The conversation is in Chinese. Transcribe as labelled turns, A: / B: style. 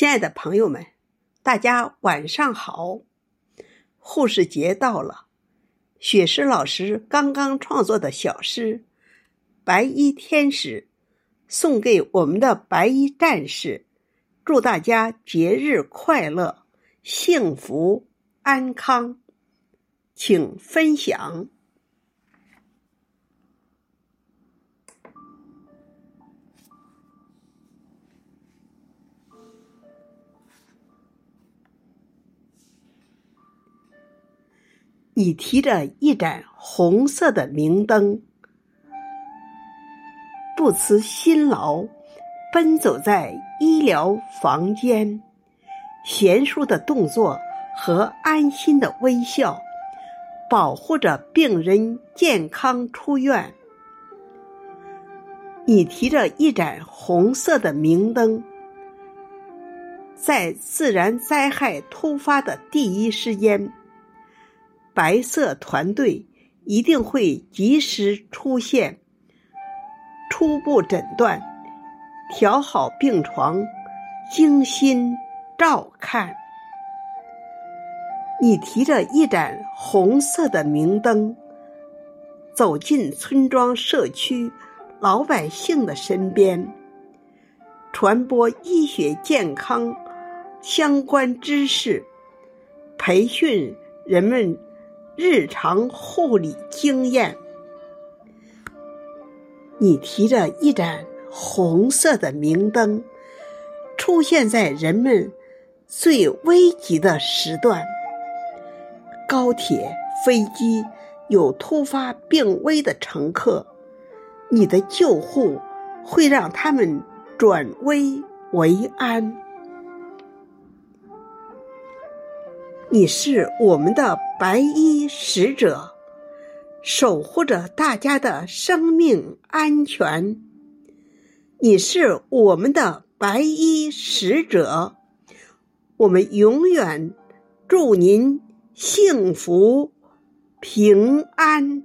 A: 亲爱的朋友们，大家晚上好！护士节到了，雪诗老师刚刚创作的小诗《白衣天使》，送给我们的白衣战士，祝大家节日快乐、幸福安康，请分享。你提着一盏红色的明灯，不辞辛劳，奔走在医疗房间，娴熟的动作和安心的微笑，保护着病人健康出院。你提着一盏红色的明灯，在自然灾害突发的第一时间。白色团队一定会及时出现，初步诊断，调好病床，精心照看。你提着一盏红色的明灯，走进村庄、社区老百姓的身边，传播医学健康相关知识，培训人们。日常护理经验，你提着一盏红色的明灯，出现在人们最危急的时段。高铁、飞机有突发病危的乘客，你的救护会让他们转危为安。你是我们的白衣使者，守护着大家的生命安全。你是我们的白衣使者，我们永远祝您幸福平安。